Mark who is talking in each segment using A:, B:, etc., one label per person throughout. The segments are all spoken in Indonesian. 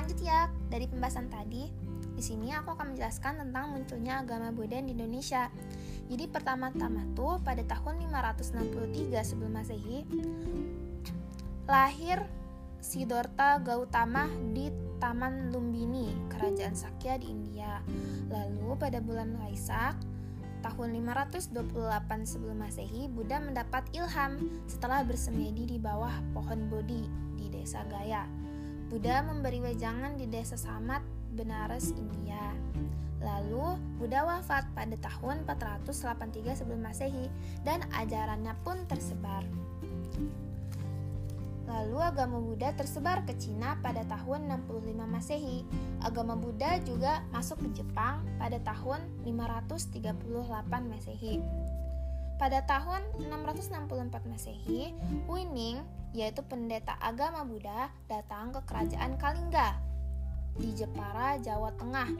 A: lanjut ya dari pembahasan tadi. Di sini aku akan menjelaskan tentang munculnya agama Buddha di Indonesia. Jadi pertama-tama tuh pada tahun 563 sebelum Masehi lahir Siddhartha Gautama di Taman Lumbini, Kerajaan Sakya di India. Lalu pada bulan Waisak tahun 528 sebelum Masehi, Buddha mendapat ilham setelah bersemedi di bawah pohon Bodhi di desa Gaya. Buddha memberi wejangan di desa Samat, Benares, India. Lalu Buddha wafat pada tahun 483 sebelum Masehi dan ajarannya pun tersebar. Lalu agama Buddha tersebar ke Cina pada tahun 65 Masehi. Agama Buddha juga masuk ke Jepang pada tahun 538 Masehi. Pada tahun 664 Masehi, Huining, yaitu pendeta agama Buddha, datang ke kerajaan Kalingga di Jepara, Jawa Tengah.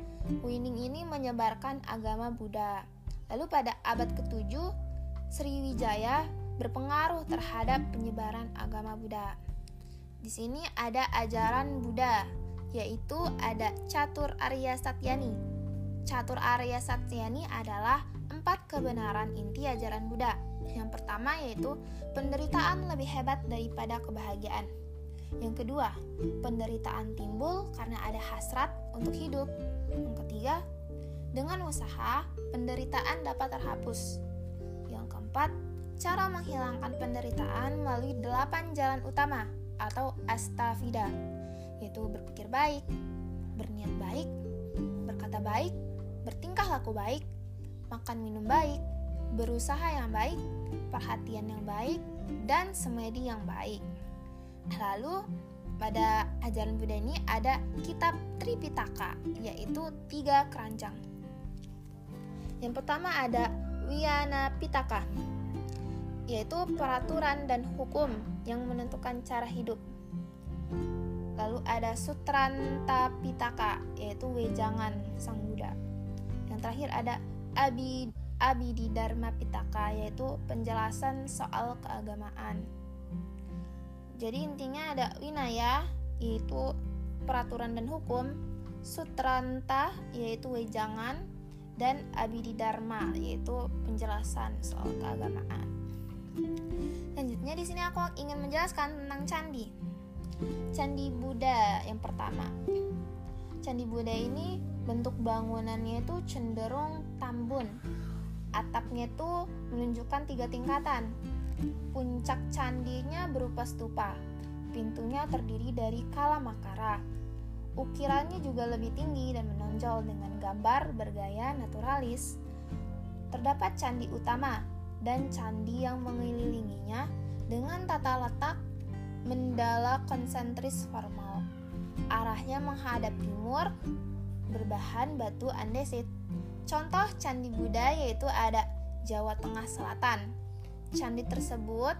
A: Huining ini menyebarkan agama Buddha. Lalu pada abad ke-7, Sriwijaya berpengaruh terhadap penyebaran agama Buddha. Di sini ada ajaran Buddha, yaitu ada Catur Arya Satyani. Catur Arya Satyani adalah empat kebenaran inti ajaran Buddha. Yang pertama yaitu penderitaan lebih hebat daripada kebahagiaan. Yang kedua, penderitaan timbul karena ada hasrat untuk hidup. Yang ketiga, dengan usaha, penderitaan dapat terhapus. Yang keempat, cara menghilangkan penderitaan melalui delapan jalan utama atau astafida, yaitu berpikir baik, berniat baik, berkata baik, bertingkah laku baik, makan minum baik, berusaha yang baik, perhatian yang baik, dan semedi yang baik. Lalu pada ajaran Buddha ini ada kitab Tripitaka, yaitu tiga keranjang. Yang pertama ada Wiyana Pitaka, yaitu peraturan dan hukum yang menentukan cara hidup. Lalu ada Sutranta Pitaka, yaitu wejangan Sang Buddha. Yang terakhir ada Abi Abidi Dharma Pitaka, yaitu penjelasan soal keagamaan. Jadi intinya ada Winaya, yaitu peraturan dan hukum, Sutranta, yaitu wejangan, dan Abidi Dharma, yaitu penjelasan soal keagamaan. Selanjutnya di sini aku ingin menjelaskan tentang candi. Candi Buddha yang pertama. Candi Buddha ini bentuk bangunannya itu cenderung tambun. Atapnya itu menunjukkan tiga tingkatan. Puncak candinya berupa stupa. Pintunya terdiri dari kala makara. Ukirannya juga lebih tinggi dan menonjol dengan gambar bergaya naturalis. Terdapat candi utama, dan candi yang mengelilinginya dengan tata letak mendala konsentris formal. Arahnya menghadap timur, berbahan batu andesit. Contoh candi Buddha yaitu ada Jawa Tengah Selatan. Candi tersebut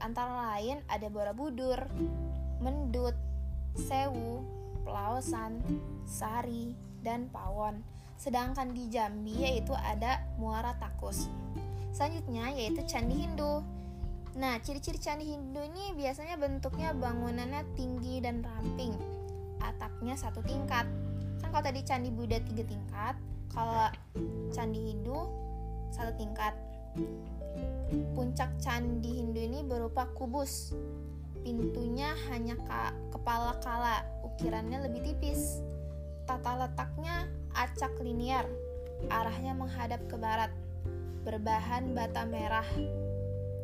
A: antara lain ada Borobudur, Mendut, Sewu, Pelawasan, Sari, dan Pawon. Sedangkan di Jambi yaitu ada Muara Takus. Selanjutnya yaitu candi Hindu. Nah, ciri-ciri candi Hindu ini biasanya bentuknya bangunannya tinggi dan ramping. Atapnya satu tingkat. Kan kalau tadi candi Buddha tiga tingkat, kalau candi Hindu satu tingkat. Puncak candi Hindu ini berupa kubus. Pintunya hanya ka kepala kala, ukirannya lebih tipis. Tata letaknya acak linier, arahnya menghadap ke barat berbahan bata merah.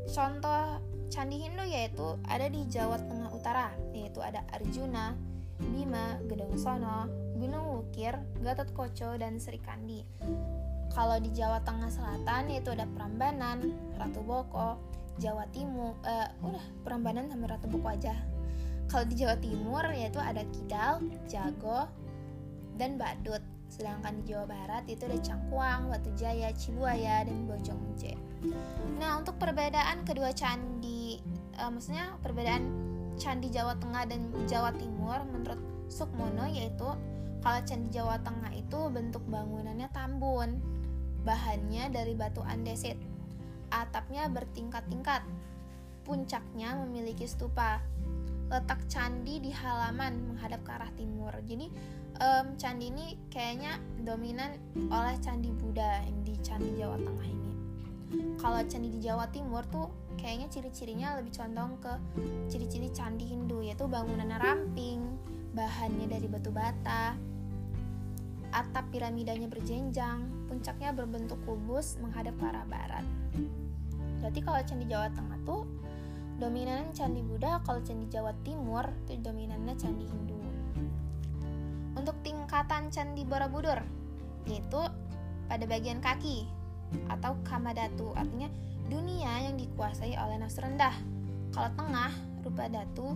A: Contoh candi Hindu yaitu ada di Jawa Tengah Utara, yaitu ada Arjuna, Bima, Gedong Sono, Gunung Wukir, Gatot Koco, dan Serikandi. Kalau di Jawa Tengah Selatan yaitu ada Prambanan, Ratu Boko, Jawa Timur, uh, udah Prambanan sampai Ratu Boko aja. Kalau di Jawa Timur yaitu ada Kidal, Jago, dan Badut. Sedangkan di Jawa Barat itu ada Cangkuang, Batu Jaya, Cibuaya, dan Bojongje. Nah, untuk perbedaan kedua candi, uh, maksudnya perbedaan candi Jawa Tengah dan Jawa Timur menurut Sukmono yaitu kalau candi Jawa Tengah itu bentuk bangunannya tambun, bahannya dari batu andesit, atapnya bertingkat-tingkat, puncaknya memiliki stupa. letak candi di halaman menghadap ke arah timur. Jadi um, candi ini kayaknya dominan oleh candi Buddha yang di candi Jawa Tengah ini. Kalau candi di Jawa Timur tuh kayaknya ciri-cirinya lebih condong ke ciri-ciri candi Hindu yaitu bangunannya ramping, bahannya dari batu bata, atap piramidanya berjenjang, puncaknya berbentuk kubus menghadap ke arah barat. Berarti kalau candi Jawa Tengah tuh dominan candi Buddha, kalau candi Jawa Timur itu dominannya candi Hindu. Untuk tingkatan candi Borobudur yaitu pada bagian kaki atau kamadatu, artinya dunia yang dikuasai oleh nafsu rendah. Kalau tengah, rupa datu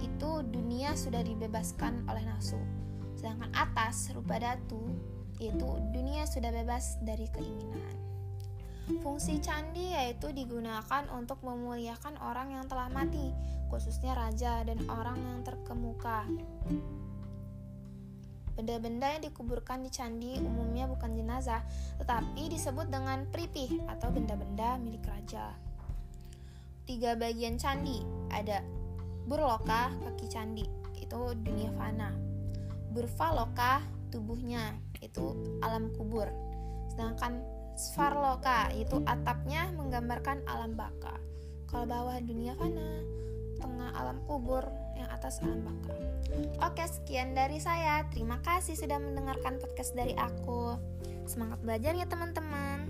A: itu dunia sudah dibebaskan oleh nafsu. Sedangkan atas, rupa datu yaitu dunia sudah bebas dari keinginan. Fungsi candi yaitu digunakan untuk memuliakan orang yang telah mati, khususnya raja dan orang yang terkemuka. Benda-benda yang dikuburkan di candi umumnya bukan jenazah, tetapi disebut dengan pripih atau benda-benda milik raja. Tiga bagian candi ada burloka, kaki candi, itu dunia fana. Burfaloka, tubuhnya, itu alam kubur. Sedangkan Svarloka itu atapnya menggambarkan alam baka. Kalau bawah dunia fana, tengah alam kubur, yang atas alam baka. Oke, sekian dari saya. Terima kasih sudah mendengarkan podcast dari aku. Semangat belajar ya, teman-teman.